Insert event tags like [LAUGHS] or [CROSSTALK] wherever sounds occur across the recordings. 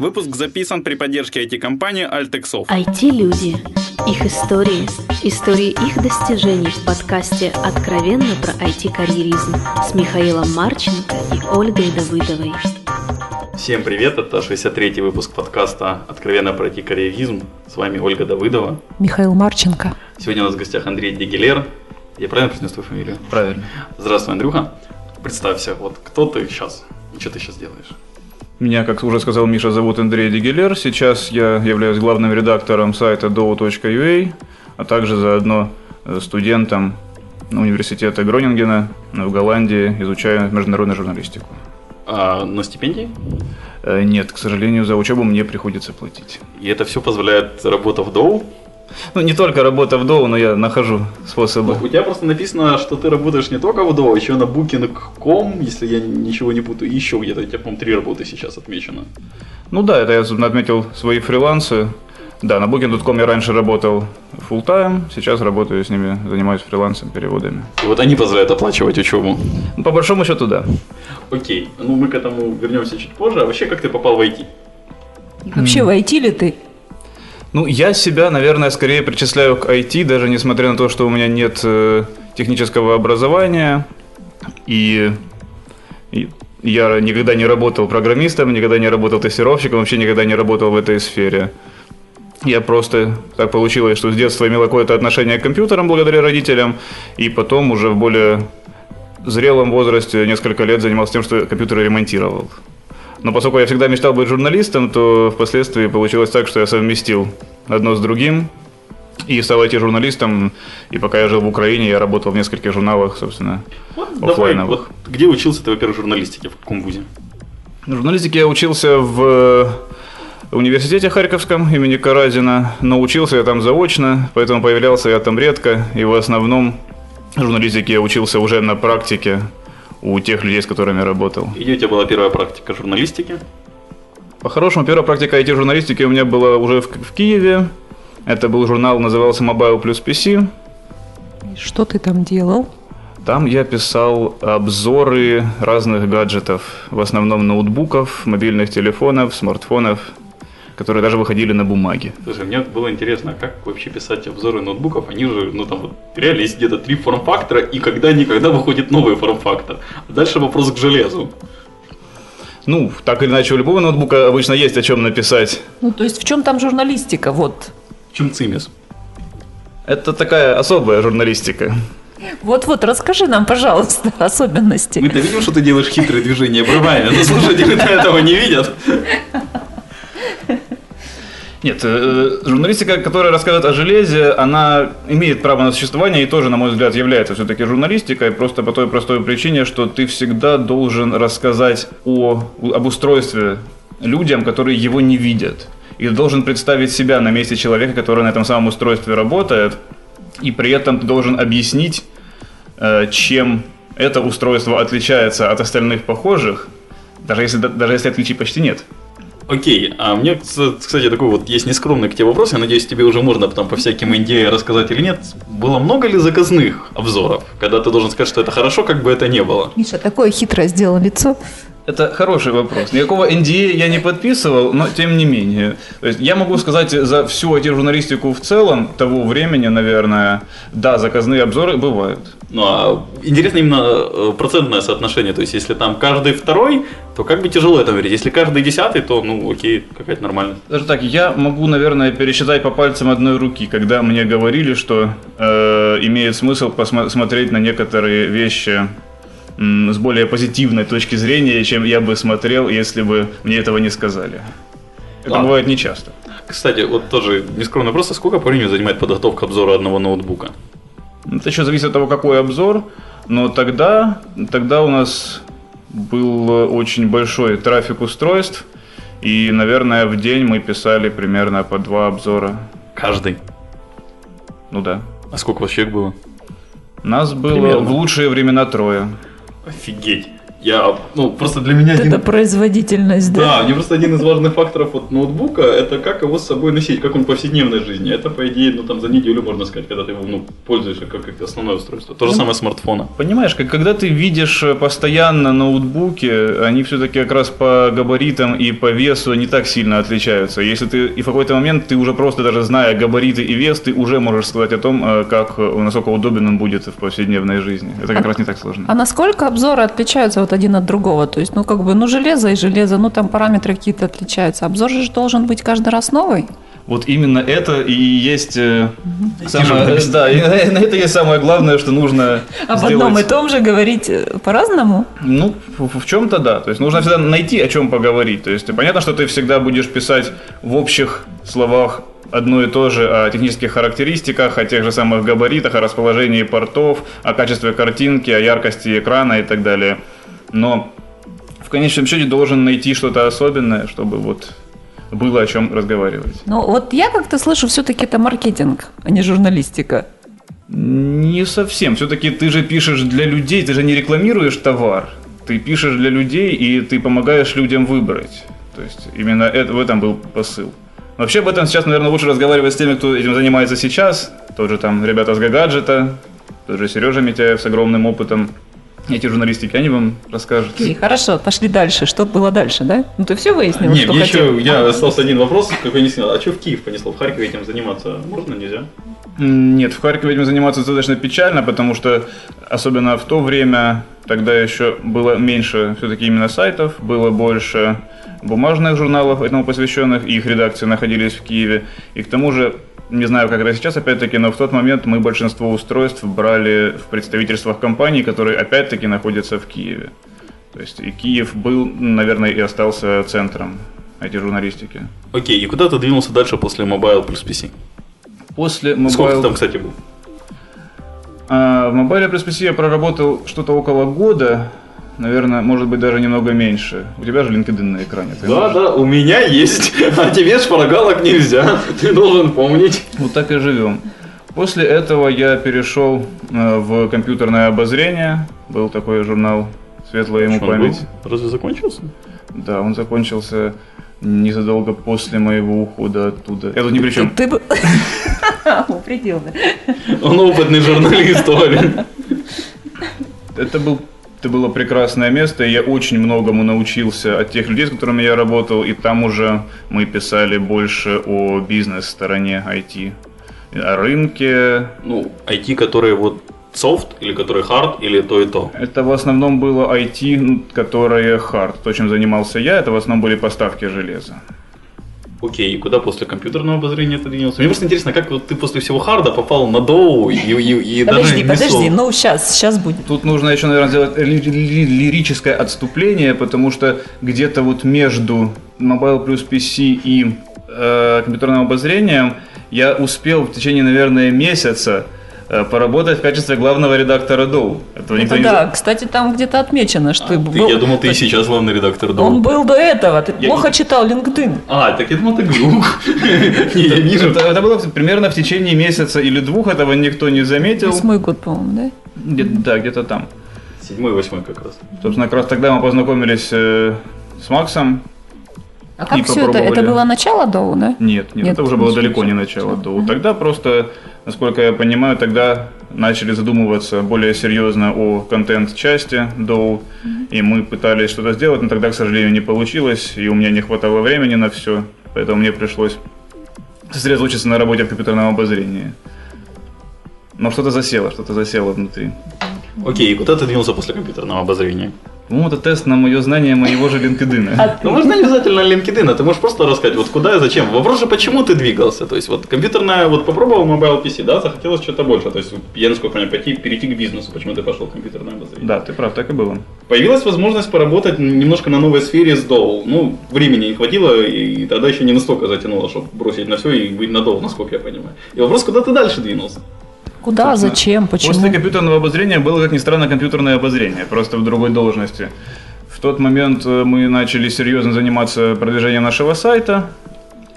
Выпуск записан при поддержке IT-компании Altexov. IT-люди. Их истории. Истории их достижений в подкасте «Откровенно про IT-карьеризм» с Михаилом Марченко и Ольгой Давыдовой. Всем привет, это 63-й выпуск подкаста «Откровенно про IT-карьеризм». С вами Ольга Давыдова. Михаил Марченко. Сегодня у нас в гостях Андрей Дегелер. Я правильно произнес твою фамилию? Правильно. Здравствуй, Андрюха. Представься, вот кто ты сейчас и что ты сейчас делаешь? Меня, как уже сказал Миша, зовут Андрей Дегелер. Сейчас я являюсь главным редактором сайта do.ua, а также заодно э, студентом университета Гронингена в Голландии, изучаю международную журналистику. А на стипендии? Э, нет, к сожалению, за учебу мне приходится платить. И это все позволяет работа в Доу? Ну, не только работа в Доу, но я нахожу способы. У тебя просто написано, что ты работаешь не только в Доу, еще на Booking.com, если я ничего не путаю, еще где-то. У тебя, по-моему, три работы сейчас отмечено. Ну да, это я отметил свои фрилансы. Да, на Booking.com я раньше работал full time, сейчас работаю с ними, занимаюсь фрилансом, переводами. И вот они позволяют оплачивать учебу? Ну, по большому счету, да. Окей, ну мы к этому вернемся чуть позже. А вообще, как ты попал в IT? Вообще, в IT ли ты? Ну, я себя, наверное, скорее причисляю к IT, даже несмотря на то, что у меня нет э, технического образования. И, и я никогда не работал программистом, никогда не работал тестировщиком, вообще никогда не работал в этой сфере. Я просто так получилось, что с детства имел какое-то отношение к компьютерам благодаря родителям, и потом уже в более зрелом возрасте несколько лет занимался тем, что компьютеры ремонтировал. Но поскольку я всегда мечтал быть журналистом, то впоследствии получилось так, что я совместил одно с другим и стал IT-журналистом. И пока я жил в Украине, я работал в нескольких журналах, собственно, вот, офлайновых. Давай, вот, где учился ты, во-первых, журналистике? В каком вузе? В журналистике я учился в университете Харьковском имени Каразина, но учился я там заочно, поэтому появлялся я там редко, и в основном журналистике я учился уже на практике, у тех людей, с которыми я работал. И у тебя была первая практика журналистики? По-хорошему, первая практика IT-журналистики у меня была уже в, в Киеве. Это был журнал, назывался Mobile Plus PC. Что ты там делал? Там я писал обзоры разных гаджетов, в основном ноутбуков, мобильных телефонов, смартфонов которые даже выходили на бумаге. Слушай, мне было интересно, как вообще писать обзоры ноутбуков. Они же, ну там вот, реально есть где-то три форм-фактора, и когда-никогда выходит новый форм-фактор. Дальше вопрос к железу. Ну, так или иначе, у любого ноутбука обычно есть о чем написать. Ну, то есть в чем там журналистика, вот? В чем цимис? Это такая особая журналистика. Вот-вот, расскажи нам, пожалуйста, [LAUGHS] особенности. Мы-то видим, что ты делаешь хитрые движения бровями, но слушатели этого не видят. Нет, э, журналистика, которая рассказывает о железе, она имеет право на существование и тоже, на мой взгляд, является все-таки журналистикой, просто по той простой причине, что ты всегда должен рассказать о, об устройстве людям, которые его не видят. И должен представить себя на месте человека, который на этом самом устройстве работает, и при этом ты должен объяснить, э, чем это устройство отличается от остальных похожих, даже если, даже если отличий почти нет. Окей, а мне, кстати, такой вот есть нескромный к тебе вопрос, я надеюсь, тебе уже можно потом по всяким идеям рассказать или нет. Было много ли заказных обзоров, когда ты должен сказать, что это хорошо, как бы это ни было? Миша, такое хитрое сделал лицо. Это хороший вопрос. Никакого NDA я не подписывал, но тем не менее. То есть я могу сказать за всю IT-журналистику в целом того времени, наверное, да, заказные обзоры бывают. Ну, а интересно именно э, процентное соотношение. То есть, если там каждый второй, то как бы тяжело это верить. Если каждый десятый, то, ну, окей, какая-то нормальная. Даже так, я могу, наверное, пересчитать по пальцам одной руки, когда мне говорили, что э, имеет смысл посмотреть на некоторые вещи с более позитивной точки зрения, чем я бы смотрел, если бы мне этого не сказали. Это Ладно. бывает нечасто. Кстати, вот тоже нескромно вопрос, а сколько по времени занимает подготовка обзора одного ноутбука? Это еще зависит от того, какой обзор, но тогда, тогда у нас был очень большой трафик устройств, и, наверное, в день мы писали примерно по два обзора. Каждый? Ну да. А сколько у вас человек было? Нас было примерно. в лучшие времена трое. Офигеть. Я, ну, просто для меня Вот один... Это производительность, Да, да? мне просто один из важных факторов вот ноутбука это как его с собой носить, как он в повседневной жизни. Это, по идее, ну там за неделю можно сказать, когда ты его ну, пользуешься как, как основное устройство. То же самое смартфона. Понимаешь, как, когда ты видишь э, постоянно ноутбуки, они все-таки как раз по габаритам и по весу не так сильно отличаются. Если ты и в какой-то момент ты уже просто даже зная габариты и вес, ты уже можешь сказать о том, э, как, э, насколько удобен он будет в повседневной жизни. Это как раз не так сложно. А насколько обзоры отличаются вот один от другого? То есть, ну, как бы, ну, железо и железо, ну, там параметры какие-то отличаются. Обзор же должен быть каждый раз новый. Вот именно это и есть э, самое, да, и на это есть самое главное, что нужно Об сделать. одном и том же говорить э, по-разному? Ну, в, чем-то да. То есть нужно всегда найти, о чем поговорить. То есть понятно, что ты всегда будешь писать в общих словах одно и то же о технических характеристиках, о тех же самых габаритах, о расположении портов, о качестве картинки, о яркости экрана и так далее. Но в конечном счете должен найти что-то особенное, чтобы вот было о чем разговаривать. Ну, вот я как-то слышу, все-таки это маркетинг, а не журналистика. Не совсем. Все-таки ты же пишешь для людей, ты же не рекламируешь товар. Ты пишешь для людей, и ты помогаешь людям выбрать. То есть именно это, в этом был посыл. Вообще об этом сейчас, наверное, лучше разговаривать с теми, кто этим занимается сейчас. Тот же там ребята с Гагаджета, тот же Сережа Митяев с огромным опытом эти журналистики, они вам расскажут. Окей, хорошо, пошли дальше. Что было дальше, да? Ну, ты все выяснил, Не, что хотел? еще, я остался один вопрос, какой не снял. А что в Киев понесло? В Харькове этим заниматься можно, нельзя? Нет, в Харькове этим заниматься достаточно печально, потому что особенно в то время тогда еще было меньше все-таки именно сайтов, было больше бумажных журналов этому посвященных, и их редакции находились в Киеве. И к тому же, не знаю, как это сейчас опять-таки, но в тот момент мы большинство устройств брали в представительствах компаний, которые опять-таки находятся в Киеве. То есть и Киев был, наверное, и остался центром этой журналистики. Окей, и куда ты двинулся дальше после Mobile плюс PC? После Сколько Mobile- ты там, кстати, был? А, в Mobile Press PC я проработал что-то около года, наверное, может быть, даже немного меньше. У тебя же LinkedIn на экране. ты Да, можешь- да, у меня есть. А тебе шпаргалок нельзя. Ты должен помнить. Вот так и живем. После этого я перешел э, в компьютерное обозрение. Был такой журнал «Светлая ему Что память». был? Разве закончился? Да, он закончился незадолго после моего ухода оттуда. Я тут ни при чем. Ты бы... [LAUGHS] Упредил, да? Он опытный журналист, Оля. Это, был, это было прекрасное место, и я очень многому научился от тех людей, с которыми я работал, и там уже мы писали больше о бизнес-стороне IT, о рынке. Ну, IT, которые вот софт, или который хард, или то и то. Это в основном было IT, ну, которое hard. То, чем занимался я, это в основном были поставки железа. Окей, и куда после компьютерного обозрения ты двинулся? Мне просто интересно, как вот ты после всего харда попал на доу и, и, и даже Подожди, не подожди, ну сейчас, сейчас будет. Тут нужно еще, наверное, сделать ли- ли- лирическое отступление, потому что где-то вот между Mobile плюс PC и э, компьютерным обозрением я успел в течение, наверное, месяца поработать в качестве главного редактора Dow. Этого никто Это не да, знает. кстати, там где-то отмечено, что А, ты- был... я думал, ты и сейчас главный редактор доу. Он был до этого, ты Я плохо не- читал LinkedIn. А, так я думал, ты глух. [LAUGHS] Не, я вижу. Это, было примерно в течение месяца или двух, этого никто не заметил. Восьмой год, по-моему, да? Да, где-то там. Седьмой, восьмой как раз. Собственно, как раз тогда мы познакомились э, с Максом. А как все это? Это было начало Доу, да? Нет, нет, Нет, это уже было далеко не начало. Доу. Тогда просто, насколько я понимаю, тогда начали задумываться более серьезно о контент-части Доу, и мы пытались что-то сделать, но тогда, к сожалению, не получилось, и у меня не хватало времени на все, поэтому мне пришлось сосредоточиться на работе в компьютерном обозрении. Но что-то засело, что-то засело внутри. Окей, и куда ты двинулся после компьютерного обозрения? Ну, это тест на мое знание моего же LinkedIn. [LAUGHS] Ну, можно не обязательно LinkedIn, ты можешь просто рассказать, вот куда и зачем. Вопрос же, почему ты двигался? То есть, вот компьютерная, вот попробовал Mobile PC, да, захотелось что-то больше. То есть, я, насколько понимаю, пойти, перейти к бизнесу, почему ты пошел в компьютерное обозрение. Да, ты прав, так и было. Появилась возможность поработать немножко на новой сфере с Dow. Ну, времени не хватило, и тогда еще не настолько затянуло, чтобы бросить на все и быть на Dow, насколько я понимаю. И вопрос, куда ты дальше двинулся? Куда, Собственно, зачем, почему? После компьютерного обозрения было, как ни странно, компьютерное обозрение, просто в другой должности. В тот момент э, мы начали серьезно заниматься продвижением нашего сайта,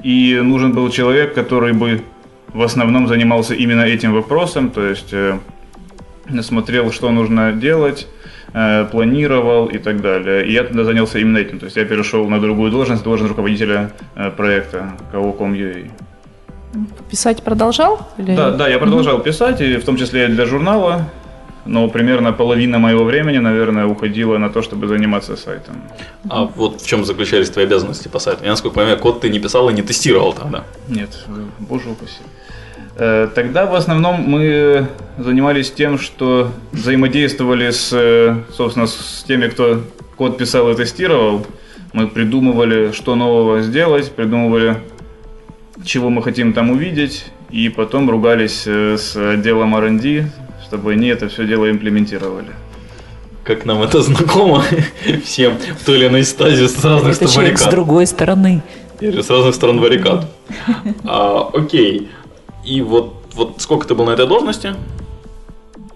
и нужен был человек, который бы в основном занимался именно этим вопросом, то есть э, смотрел, что нужно делать, э, планировал и так далее. И я тогда занялся именно этим. То есть я перешел на другую должность, должность руководителя проекта KO.com.ua. Писать продолжал? Или... Да, да, я продолжал писать, и в том числе и для журнала. Но примерно половина моего времени, наверное, уходила на то, чтобы заниматься сайтом. А вот в чем заключались твои обязанности по сайту? Я, насколько понимаю, код ты не писал и не тестировал тогда. Нет, боже упаси. Э, Тогда в основном мы занимались тем, что взаимодействовали с, э, собственно, с теми, кто код писал и тестировал. Мы придумывали, что нового сделать, придумывали, чего мы хотим там увидеть, и потом ругались э, с отделом R&D, чтобы они это все дело имплементировали. Как нам это знакомо [LAUGHS] всем в той или иной стадии с разных Это человек с баррикад. другой стороны. Или с разных сторон баррикад. [LAUGHS] А, окей. И вот, вот сколько ты был на этой должности?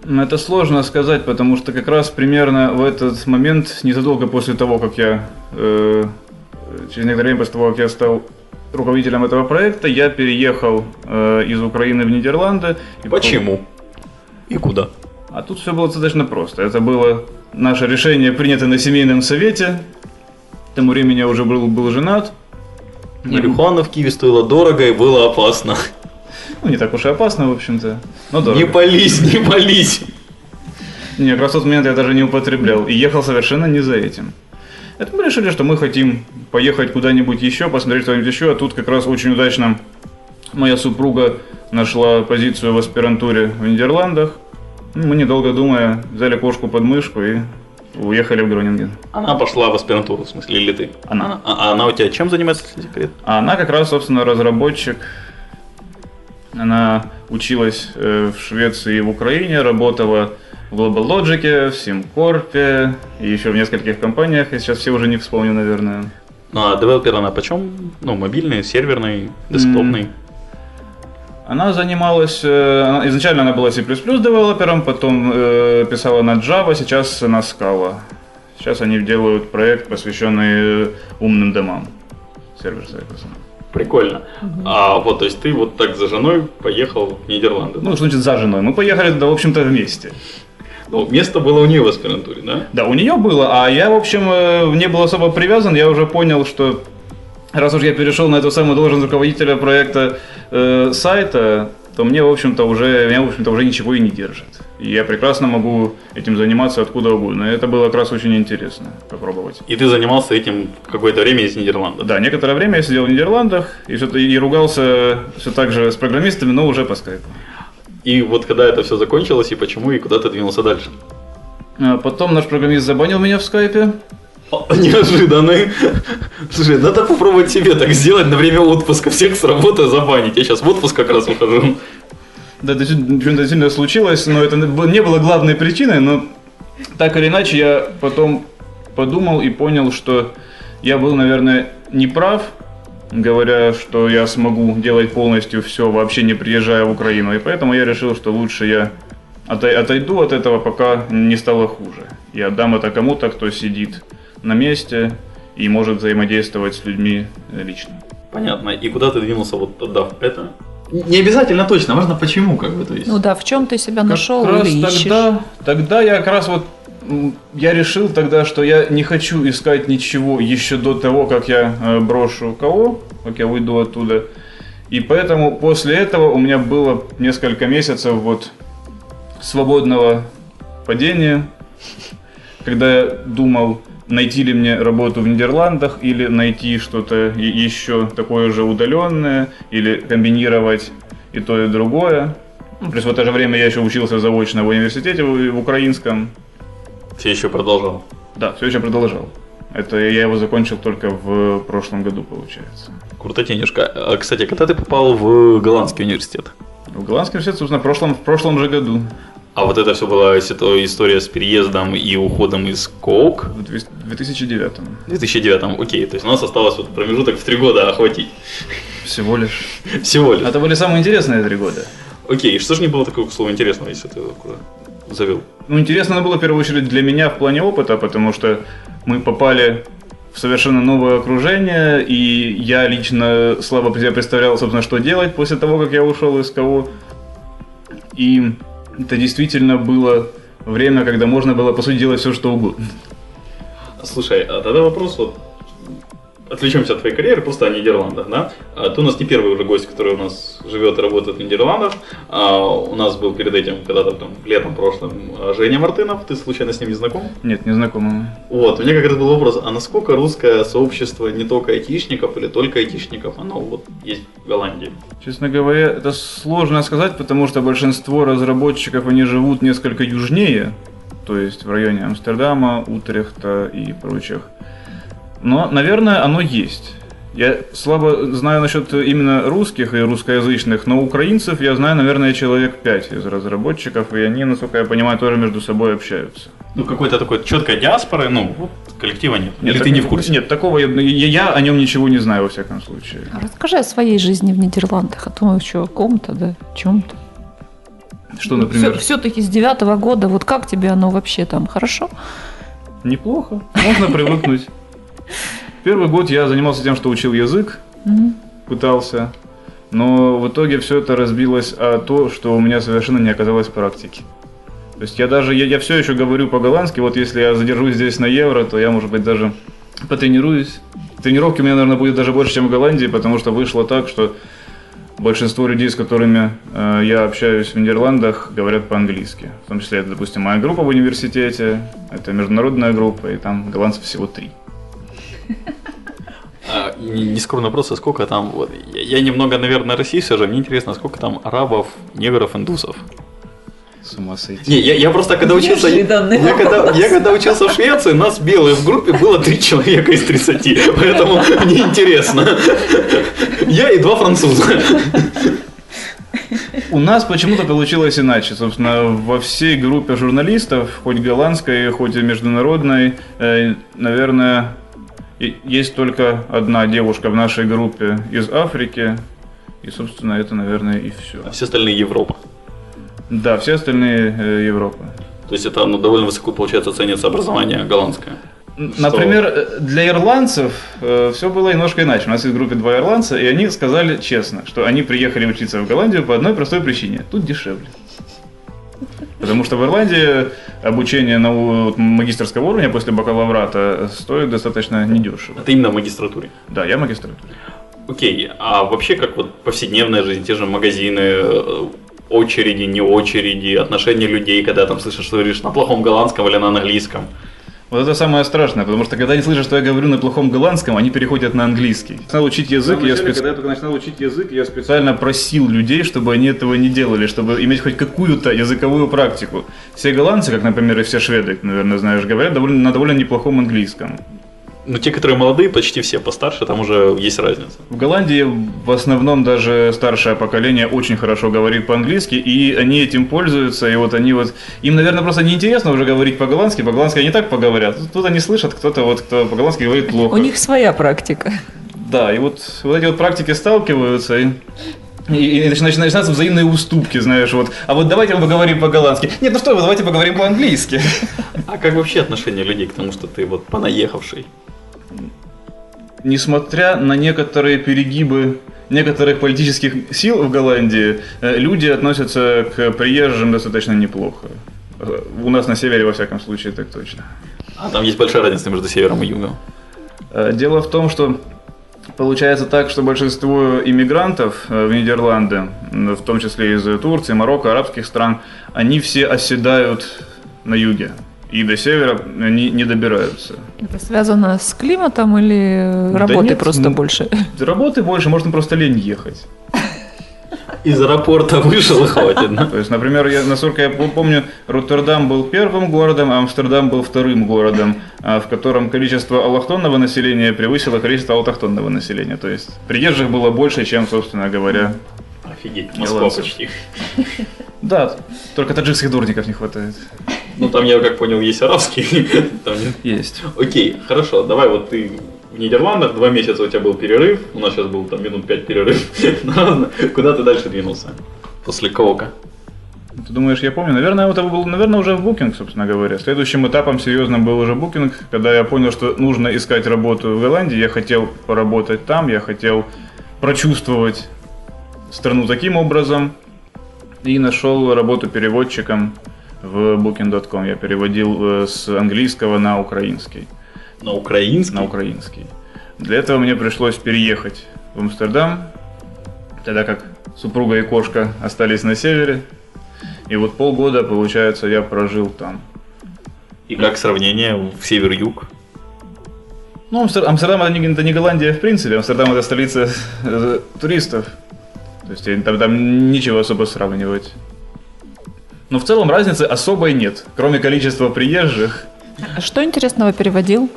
Ну, Это сложно сказать, потому что как раз примерно в этот момент, незадолго после того, как я, э, через некоторое время после того, как я стал руководителем этого проекта, я переехал э, из Украины в Нидерланды. И Почему? И куда? А тут все было достаточно просто. Это было наше решение, принято на семейном совете. К тому времени я уже был, был женат. Марихуана в Киеве стоила дорого и было опасно. Ну, не так уж и опасно, в общем-то. Но дорого. Не пались, не пались. Не, как раз в тот момент я даже не употреблял. И ехал совершенно не за этим. Это мы решили, что мы хотим поехать куда-нибудь еще, посмотреть что-нибудь еще. А тут как раз очень удачно моя супруга нашла позицию в аспирантуре в Нидерландах. Мы, недолго думая, взяли кошку под мышку и уехали в Гронинген. Она пошла в аспирантуру, в смысле, или ты? Она. А, а она у тебя чем занимается, если секрет? А она как раз, собственно, разработчик. Она училась э, в Швеции и в Украине, работала Global Logic, в SimCorp и еще в нескольких компаниях. Я сейчас все уже не вспомню, наверное. Ну, а девелопер она почем? Ну, мобильный, серверный, десктопный. Она занималась, э, изначально она была C++ девелопером, потом э, писала на Java, сейчас на Scala. Сейчас они делают проект, посвященный э, умным домам. Сервер сервисом. Прикольно. А вот, то есть ты вот так за женой поехал в Нидерланды. Ну, что значит за женой? Мы поехали туда, в общем-то, вместе. Ну, место было у нее в аспирантуре, да? Да, у нее было, а я, в общем, э, не был особо привязан. Я уже понял, что раз уж я перешел на эту самую должность руководителя проекта э, сайта, то мне, в общем-то, уже, меня, в общем-то, уже ничего и не держит. И я прекрасно могу этим заниматься откуда угодно. Это было как раз очень интересно попробовать. И ты занимался этим какое-то время из Нидерландов. Да, некоторое время я сидел в Нидерландах и, всё- и ругался все так же с программистами, но уже по скайпу. И вот когда это все закончилось, и почему, и куда ты двинулся дальше? А Потом наш программист забанил меня в скайпе. [LAUGHS] Неожиданный. Слушай, надо попробовать себе так сделать на время отпуска. Всех с работы забанить. Я сейчас в отпуск как раз ухожу. Да, это сильно случилось, но это не было главной причиной, но так или иначе я потом подумал и понял, что я был, наверное, неправ, говоря, что я смогу делать полностью все, вообще не приезжая в Украину. И поэтому я решил, что лучше я отой- отойду от этого, пока не стало хуже. И отдам это кому-то, кто сидит на месте и может взаимодействовать с людьми э, лично. Понятно. И куда ты двинулся, вот отдав это? Не обязательно точно, важно почему, как бы, то есть. Ну да, в чем ты себя Как нашел раз или ищешь? тогда, тогда я как раз вот я решил тогда, что я не хочу искать ничего еще до того, как я э, брошу КО, как я уйду оттуда. И поэтому после этого у меня было несколько месяцев вот свободного падения, когда я думал, найти ли мне работу в Нидерландах или найти что-то еще такое же удаленное, или комбинировать и то, и другое. Ну, Плюс в это же время я еще учился заочно в университете в украинском. Все еще продолжал. Да, все еще продолжал. Это я его закончил только в прошлом году, получается. Крутотенежка. А, кстати, когда ты попал в голландский университет? В голландский университет, собственно, в прошлом, в прошлом же году, А вот это все была история с переездом и уходом из КОК в две- 2009 в 2009 Окей, то есть у нас осталось вот промежуток в три года охватить. всего лишь. Всего лишь. Это были самые интересные три года. Окей, что же не было такого, к слову, интересного, если ты куда завел? Ну, интересно было в первую очередь для меня в плане опыта, потому что мы попали в совершенно новое окружение, и я лично слабо себе представлял, собственно, что делать после того, как я ушел из КО. И это действительно было время, когда можно было, по сути, делать все, что угодно. Слушай, а тогда вопрос вот отвлечемся от твоей карьеры, просто о Нидерландах, да? А, ты у нас не первый уже гость, который у нас живет и работает в Нидерландах. А, у нас был перед этим, когда-то там летом прошлым, а, Женя Мартынов. Ты случайно с ним не знаком? Нет, не знакомый. Вот, у меня как раз был вопрос, а насколько русское сообщество не только айтишников или только айтишников, оно вот есть в Голландии? Честно говоря, это сложно сказать, потому что большинство разработчиков, они живут несколько южнее, то есть в районе Амстердама, Утрехта и прочих. Но, наверное, оно есть. Я слабо знаю насчет именно русских и русскоязычных, но украинцев я знаю, наверное, человек пять из разработчиков, и они, насколько я понимаю, тоже между собой общаются. Ну, какой-то такой четкой диаспоры, ну, вот, коллектива нет. Или нет, ты не в курсе? Нет, такого я, я, я о нем ничего не знаю, во всяком случае. Расскажи о своей жизни в Нидерландах, о том, что о ком-то, да, о чем-то. Что, например? Все, таки с девятого года, вот как тебе оно вообще там, хорошо? Неплохо, можно привыкнуть. Первый год я занимался тем, что учил язык, mm пытался, но в итоге все это разбилось о то, что у меня совершенно не оказалось практики. То есть я даже, я, я все еще говорю по-голландски, вот если я задержусь здесь на евро, то я, может быть, даже потренируюсь. Тренировки у меня, наверное, будет даже больше, чем в Голландии, потому что вышло так, что большинство людей, с которыми э, я общаюсь в Нидерландах, говорят по-английски. В том числе, это, допустим, моя группа в университете, это международная группа, и там голландцев всего три. А, Нескромный вопрос, а сколько там, вот, я, я немного, наверное, России все же, мне интересно, сколько там арабов, негров, индусов? С ума сойти. Не, я, я просто когда учился, я, я, когда, я когда учился в Швеции, нас белых в группе было три человека из 30, поэтому мне интересно. Я и два француза. У нас почему-то получилось иначе. Собственно, во всей группе журналистов, хоть голландской, хоть и международной, э, наверное, есть только одна девушка в нашей группе из Африки. И, собственно, это, наверное, и все. А все остальные Европа? Да, все остальные э, Европа. То есть это ну, довольно высоко, получается, ценится образование голландское? Например, что... для ирландцев э, все было немножко иначе. У нас есть в группе два ирландца, и они сказали честно, что они приехали учиться в Голландию по одной простой причине. Тут дешевле. Потому что в Ирландии обучение на магистрского уровня после бакалаврата стоит достаточно недешево. Это именно в магистратуре? Да, я в магистратуре. Окей, а вообще как вот повседневная жизнь, те же магазины, э, очереди, не очереди, отношения людей, когда там слышишь, что говоришь на плохом голландском или на английском? Вот это самое страшное, потому что когда они слышат, что я говорю на плохом голландском, они переходят на английский. Начинал учить язык, я специ... когда я только начинал учить язык, я специально просил людей, чтобы они этого не делали, чтобы иметь хоть какую-то языковую практику. Все голландцы, как, например, и все шведы, наверное, знаешь, говорят довольно, на довольно неплохом английском. Ну, те, которые молодые, почти все постарше, там уже есть разница. В Голландии в основном даже старшее поколение очень хорошо говорит по-английски, и они этим пользуются, и вот они вот... Им, наверное, просто неинтересно уже говорить по-голландски, по-голландски они так поговорят. Тут они слышат, кто-то вот, кто по-голландски говорит плохо. У них своя практика. Да, и вот, вот эти вот практики сталкиваются, и и, и начинаются взаимные уступки, знаешь, вот. А вот давайте мы поговорим по-голландски. Нет, ну что вы, давайте поговорим по-английски. А как вообще отношение людей к тому, что ты вот понаехавший? Несмотря на некоторые перегибы некоторых политических сил в Голландии, э, люди относятся к приезжим достаточно неплохо. Э, у нас на севере, во всяком случае, так точно. А там есть большая разница между севером и югом? Э, дело в том, что Получается так, что большинство иммигрантов в Нидерланды, в том числе из Турции, Марокко, арабских стран, они все оседают на юге и до севера они не добираются. Это связано с климатом или работы да нет, просто больше? [LAUGHS] Работы больше, можно просто лень ехать. [LAUGHS] Из аэропорта вышел и хватит. То есть, например, я, насколько я помню, Роттердам был первым городом, а Амстердам был вторым городом, а, в котором количество аллохтонного населения превысило количество аутохтонного населения. То есть приезжих было больше, чем, собственно говоря, Офигеть, Москва почти. [LAUGHS] Да, только таджикских дурников не хватает. Ну, там, я как понял, есть арабский. [LAUGHS] Там Есть. Окей, хорошо, давай вот ты в Нидерландах, два месяца у тебя был перерыв, у нас сейчас был там минут пять перерыв. [LAUGHS] Куда ты дальше двинулся? После Коука? Ты думаешь, я помню? Наверное, это был, наверное, уже в букинг, собственно говоря. Следующим этапом серьезным был уже букинг, когда я понял, что нужно искать работу в Голландии. Я хотел поработать там, я хотел прочувствовать страну таким образом и нашел работу переводчиком в Booking.com. Я переводил э, с английского на украинский. На украинский? На украинский. Для этого мне пришлось переехать в Амстердам, тогда как супруга и кошка остались на севере. И вот полгода, получается, я прожил там. И как сравнение в север-юг? Ну, Амстер- Амстердам это не, это не Голландия в принципе, Амстердам это столица э, туристов. То есть там, там нечего особо сравнивать. Но в целом разницы особой нет, кроме количества приезжих. А Что интересного переводил?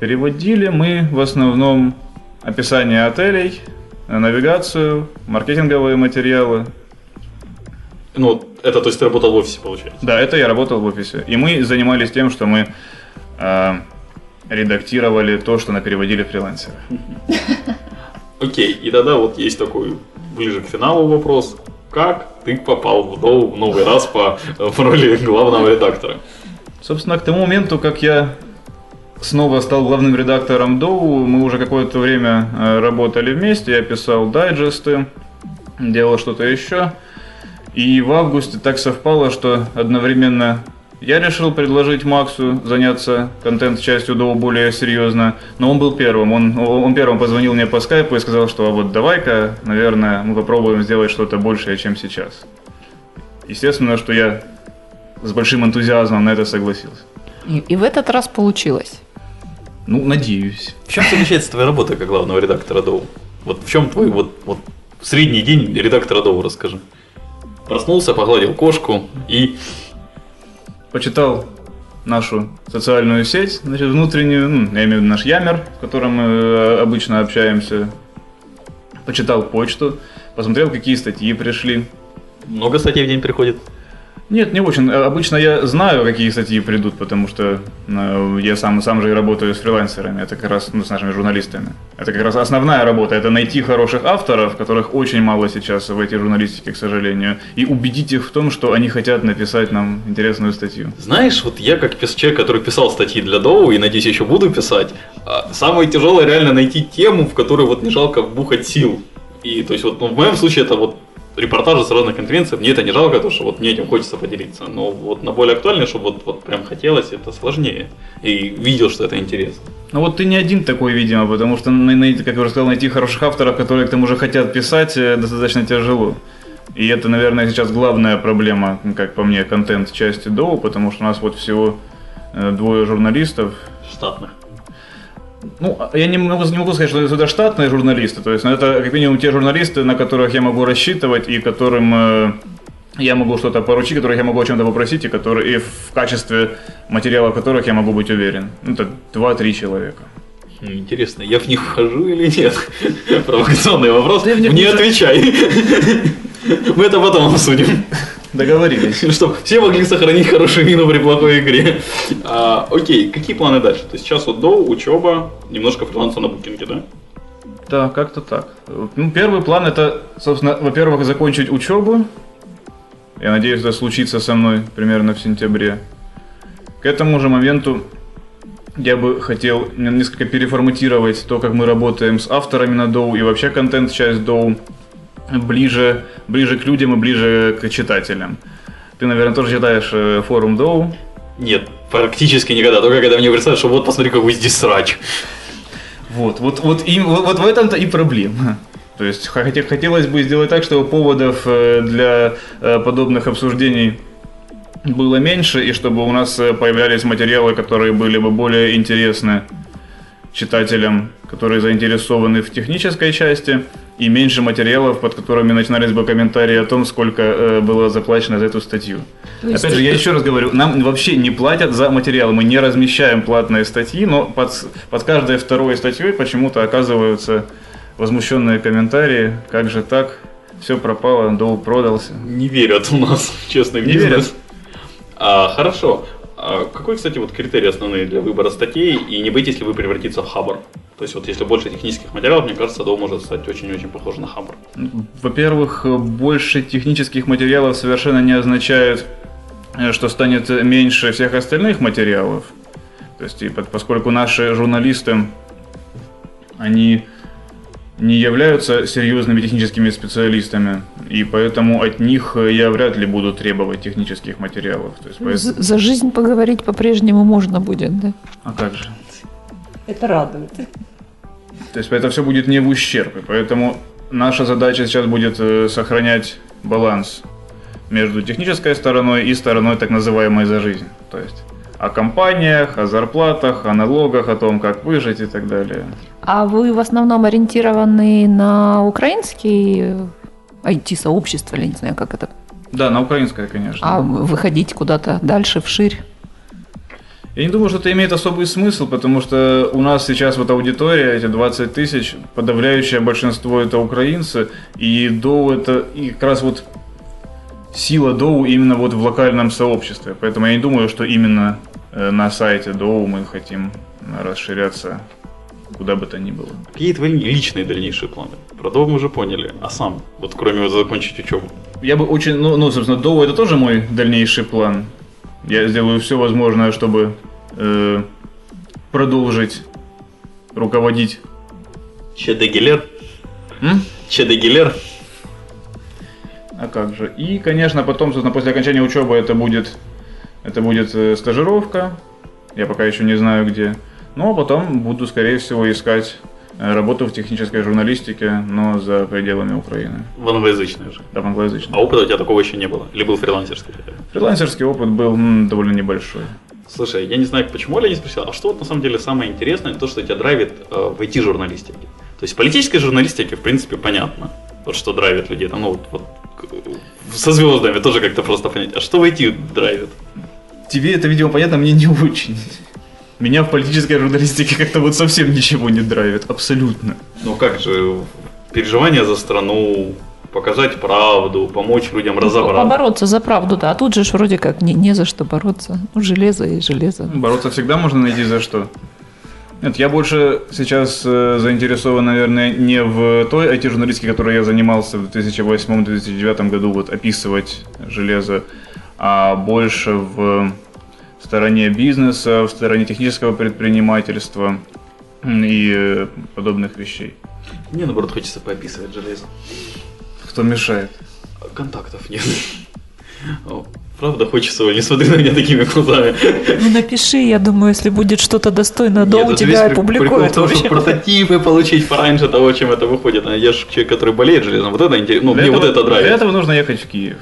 Переводили мы в основном описание отелей, навигацию, маркетинговые материалы. Ну, это то есть ты работал в офисе, получается? Да, это я работал в офисе. И мы занимались тем, что мы э, редактировали то, что напереводили фрилансеры. Окей, и тогда вот есть такой ближе к финалу вопрос. Как ты попал в Доу новый раз по в роли главного редактора? Собственно, к тому моменту, как я снова стал главным редактором Доу, мы уже какое-то время э, работали вместе, я писал дайджесты, делал что-то еще. И в августе так совпало, что одновременно я решил предложить Максу заняться контент-частью Доу более серьезно, но он был первым. Он, он первым позвонил мне по скайпу и сказал, что а вот давай-ка, наверное, мы попробуем сделать что-то большее, чем сейчас. Естественно, что я с большим энтузиазмом на это согласился. И, и в этот раз получилось. Ну, надеюсь. В чем заключается твоя работа как главного редактора Доу? Вот в чем твой вот, вот средний день редактора Доу, расскажи. Проснулся, погладил кошку и Почитал нашу социальную сеть, значит, внутреннюю, ну, я имею в виду наш Ямер, в котором мы э, обычно общаемся. Почитал почту, посмотрел, какие статьи пришли. много статей в день приходит. Нет, не очень. Обычно я знаю, какие статьи придут, потому что э, я сам, сам же и работаю с фрилансерами, это как раз, ну, с нашими журналистами. Это как раз основная работа, это найти хороших авторов, которых очень мало сейчас в этой журналистике, к сожалению, и убедить их в том, что они хотят написать нам интересную статью. Знаешь, вот я как человек, который писал статьи для Доу, и надеюсь еще буду писать, а, самое тяжелое реально найти тему, в которой вот не жалко вбухать сил. И то есть вот ну, в моем случае это вот репортажи с разных конференций, мне это не жалко, потому что вот мне этим хочется поделиться. Но вот на более актуальное, чтобы вот, вот прям хотелось, это сложнее. И видел, что это интересно. Ну вот ты не один такой, видимо, потому что, на- как я уже сказал, найти хороших авторов, которые к тому же хотят писать, э, достаточно тяжело. И это, наверное, сейчас главная проблема, ну, как по мне, контент части Доу, потому что у нас вот всего э, двое журналистов. Штатных. Ну, я не могу, не могу сказать, что это штатные журналисты, то есть ну, это как минимум те журналисты, на которых я могу рассчитывать и которым э, я могу что-то поручить, которых я могу о чем-то попросить, и, которые, и в качестве материала которых я могу быть уверен. Ну, Это 2-3 человека. Хм, Интересно, я в них вхожу или нет? Провокационный вопрос. Не- отвечай. Мы это потом обсудим. Договорились. [LAUGHS] Чтобы все могли сохранить хорошую мину при плохой игре. А, окей, какие планы дальше? То есть сейчас вот до учеба, немножко фриланса на букинге, да? Да, как-то так. Ну, первый план это, собственно, во-первых, закончить учебу. Я надеюсь, это случится со мной примерно в сентябре. К этому же моменту я бы хотел несколько переформатировать то, как мы работаем с авторами на Доу и вообще контент-часть Доу ближе, ближе к людям и ближе к читателям. Ты, наверное, тоже читаешь э, форум Доу. Нет, практически никогда. Только когда мне представят, что вот посмотри, какой здесь срач. Вот, вот, вот, и, вот, вот в этом-то и проблема. То есть хоте- хотелось бы сделать так, чтобы поводов э, для э, подобных обсуждений было меньше, и чтобы у нас появлялись материалы, которые были бы более интересны читателям, которые заинтересованы в технической части, и меньше материалов, под которыми начинались бы комментарии о том, сколько э, было заплачено за эту статью. Опять же, я еще раз говорю, нам вообще не платят за материалы, мы не размещаем платные статьи, но под, под каждой второй статьей почему-то оказываются возмущенные комментарии, как же так, все пропало, долг продался. Не верят у нас [LAUGHS] в честный Не бизнес. верят. А, хорошо. А какой, кстати, вот критерий основные для выбора статей? И не боитесь ли вы превратиться в хабр? То есть вот если больше технических материалов, мне кажется, Dow может стать очень-очень похож на хабр. Во-первых, больше технических материалов совершенно не означает, э, что станет меньше всех остальных материалов. То есть, поскольку наши журналисты, они не являются серьезными техническими специалистами, и поэтому от них я вряд ли буду требовать технических материалов. То есть, поэтому- За за жизнь поговорить по-прежнему можно будет, да? А как же? Это радует. То есть это все будет не в ущерб, и поэтому наша задача сейчас будет э, сохранять баланс между технической стороной и стороной так называемой за жизнь. То есть о компаниях, о зарплатах, о налогах, о том, как выжить и так далее. А вы в основном ориентированы на украинский IT-сообщество, или не знаю, как это, Да, на украинское, конечно. а выходить куда-то дальше, вширь? Я не думаю, что это имеет особый смысл, потому что у нас сейчас вот аудитория, эти 20 тысяч, подавляющее большинство это украинцы, и Доу это и как раз вот сила Доу именно вот в локальном сообществе. Поэтому я не думаю, что именно э, на сайте Доу мы хотим э, расширяться куда бы то ни было. Какие твои личные дальнейшие планы? Про дом мы уже поняли, а сам, вот кроме вот закончить учебу. Я бы очень, ну, ну собственно, Доу это тоже мой дальнейший план. Я сделаю все возможное, чтобы э, продолжить руководить. Чедегелер? М? Чедегелер? А как же? И, конечно, потом, собственно, после окончания учебы это будет, это будет э, стажировка. Я пока еще не знаю где. Ну, а потом буду, скорее всего, искать э, работу в технической журналистике, но за пределами Украины. В англоязычной же. Да, в англоязычной. А опыта у тебя такого еще не было? Или был фрилансерский? Фрилансерский опыт был м, довольно небольшой. Слушай, я не знаю, почему не спросил, а что вот на самом деле самое интересное, то, что тебя драйвит э, в IT-журналистике? То есть в политической журналистике, в принципе, понятно, вот что драйвит людей, там, ну, вот, вот, со звездами тоже как-то просто понять. А что в IT драйвит? Тебе это, видимо, понятно, мне не очень. Меня в политической журналистике как-то вот совсем ничего не драйвит, абсолютно. Ну как же, переживания за страну, показать правду, помочь людям разобраться. Побороться за правду, да. А тут же ж вроде как не, не за что бороться. Ну, железо и железо. Бороться всегда можно найти за что. Нет, я больше сейчас э, заинтересован, наверное, не в той IT-журналистике, которой я занимался в 2008-2009 году, вот описывать железо, а больше в стороне бизнеса, в стороне технического предпринимательства и э, подобных вещей. Мне, наоборот, хочется поописывать железо. Кто мешает? Контактов нет. [LAUGHS] Правда, хочется, не смотри на меня такими глазами. Ну, напиши, я думаю, если будет что-то достойное, до Нет, у это тебя при- Прикол в том, чтобы прототипы получить пораньше того, чем это выходит. Я же человек, который болеет железом. Вот это интересно. Ну, Для мне вот этого- это Для нравится. этого нужно ехать в Киев.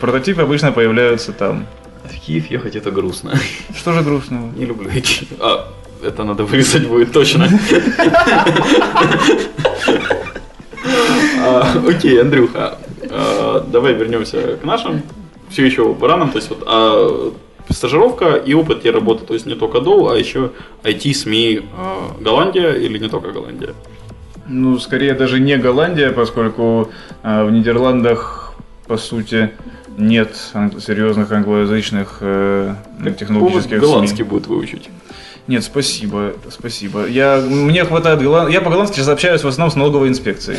Прототипы обычно появляются там. В Киев ехать это грустно. Что же грустного? Не люблю идти. А, это надо вырезать будет точно. [LAUGHS] А, Окей, Андрюха, а, давай вернемся к нашим все еще баранам. То есть вот а, стажировка и опыт тебе работы, то есть не только Доу, а еще IT, СМИ а, Голландия или не только Голландия? Ну, скорее даже не Голландия, поскольку э, в Нидерландах, по сути, нет серьезных англоязычных э, технологических Повод голландский СМИ. будет выучить. Нет, спасибо, спасибо. Я, мне хватает голланд... Я по-голландски сейчас общаюсь в основном с налоговой инспекцией.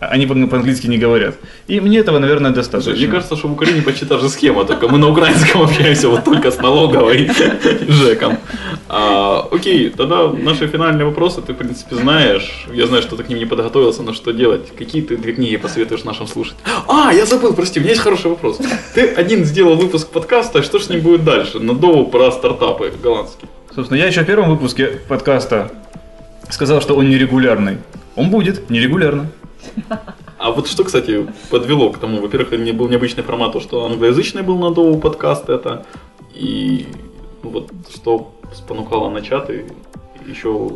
Они по- по-английски не говорят. И мне этого, наверное, достаточно. Мне кажется, что в Украине почти та же схема, только мы на украинском [LAUGHS] общаемся вот только с налоговой [LAUGHS] и ЖЭКом. А, окей, тогда наши финальные вопросы ты, в принципе, знаешь. Я знаю, что ты к ним не подготовился, но что делать? Какие ты две книги посоветуешь нашим слушателям? А, я забыл, прости, у меня есть хороший вопрос. Ты один сделал выпуск подкаста, что с ним будет дальше? На Доу про стартапы голландские. Собственно, я еще в первом выпуске подкаста сказал, что он нерегулярный. Он будет нерегулярно. А вот что, кстати, подвело к тому, во-первых, не был необычный формат, то, что англоязычный был на Доу подкаст это, и ну, вот что спонукало начать и еще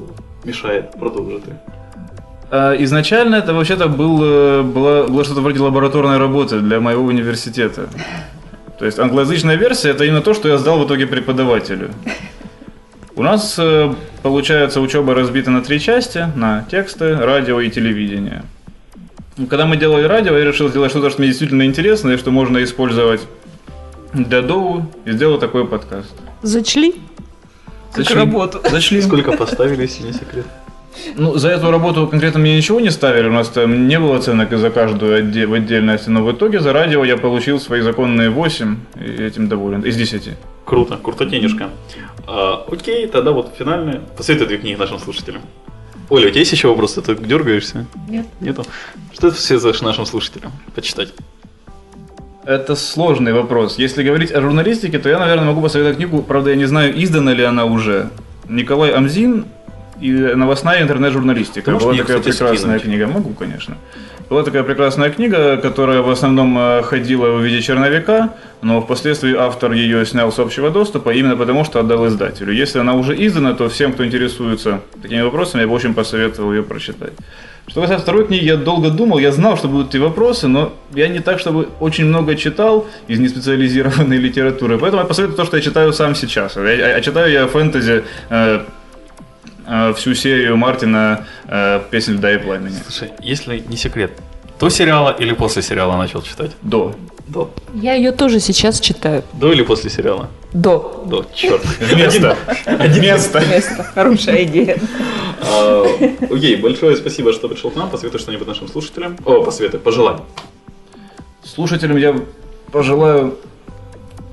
мешает продолжити. А, Изначально это вообще-то был, э, было, было что-то вроде лабораторной работы для моего университета. То есть англоязычная версия это именно то, что я сдал в итоге преподавателю. У нас, э, получается, учеба разбита на три части, на тексты, радио и телевидение. Ну, Когда мы делали радио, я решил сделать что-то, что мне действительно интересно и что можно использовать для Доу, и сделал такой подкаст. Зачли? Как Зачли. работу. Зашли. Сколько поставили, если не секрет? Ну, за эту работу конкретно мне ничего не ставили, у нас там не было оценок за каждую отде- в отдельности, но в итоге за радио я получил свои законные 8, и этим доволен, из 10. Круто, круто денежка. А, окей, тогда вот финальное. Посоветуй две книги нашим слушателям. Оля, у тебя есть еще вопросы? Ты дергаешься? Нет. Нету? Что ты все зашь нашим слушателям почитать? Это сложный вопрос. Если говорить о журналистике, то я, наверное, могу посоветовать книгу, правда, я не знаю, издана ли она уже. Николай Амзин и новостная интернет-журналистика. Была такая прекрасная скинуть? книга. Могу, конечно. Была такая прекрасная книга, которая в основном э, ходила в виде черновика, но впоследствии автор ее снял с общего доступа именно потому, что отдал издателю. Если она уже издана, то всем, кто интересуется такими вопросами, я бы очень посоветовал ее прочитать. Что касается второй книги, я долго думал, я знал, что будут эти вопросы, но я не так, чтобы очень много читал из неспециализированной [LAUGHS] литературы, поэтому я посоветую то, что я читаю сам сейчас. Я, читаю я фэнтези э, э, всю серию Мартина э, «Песнь льда и пламени». Слушай, если не секрет, до сериала или после сериала начал читать? До. До. Я ее тоже сейчас читаю. До или после сериала? До. До, черт. Место. Место. Место. Хорошая идея. А, Окей, большое спасибо, что пришел к нам. Посоветуй что-нибудь нашим слушателям. О, посоветуй, пожелай. Слушателям я пожелаю,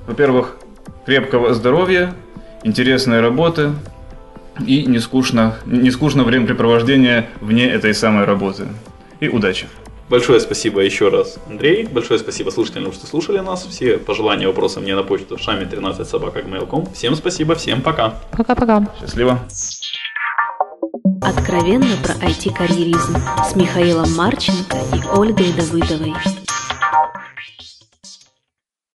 во-первых, крепкого здоровья, интересной работы и не скучно, не скучно времяпрепровождения вне этой самой работы. И удачи. Большое спасибо еще раз, Андрей. Большое спасибо слушателям, что слушали нас. Все пожелания, вопросы мне на почту шами 13 собака Всем спасибо, всем пока. Пока-пока. Счастливо. Откровенно про IT-карьеризм с Михаилом Марченко и Ольгой Давыдовой.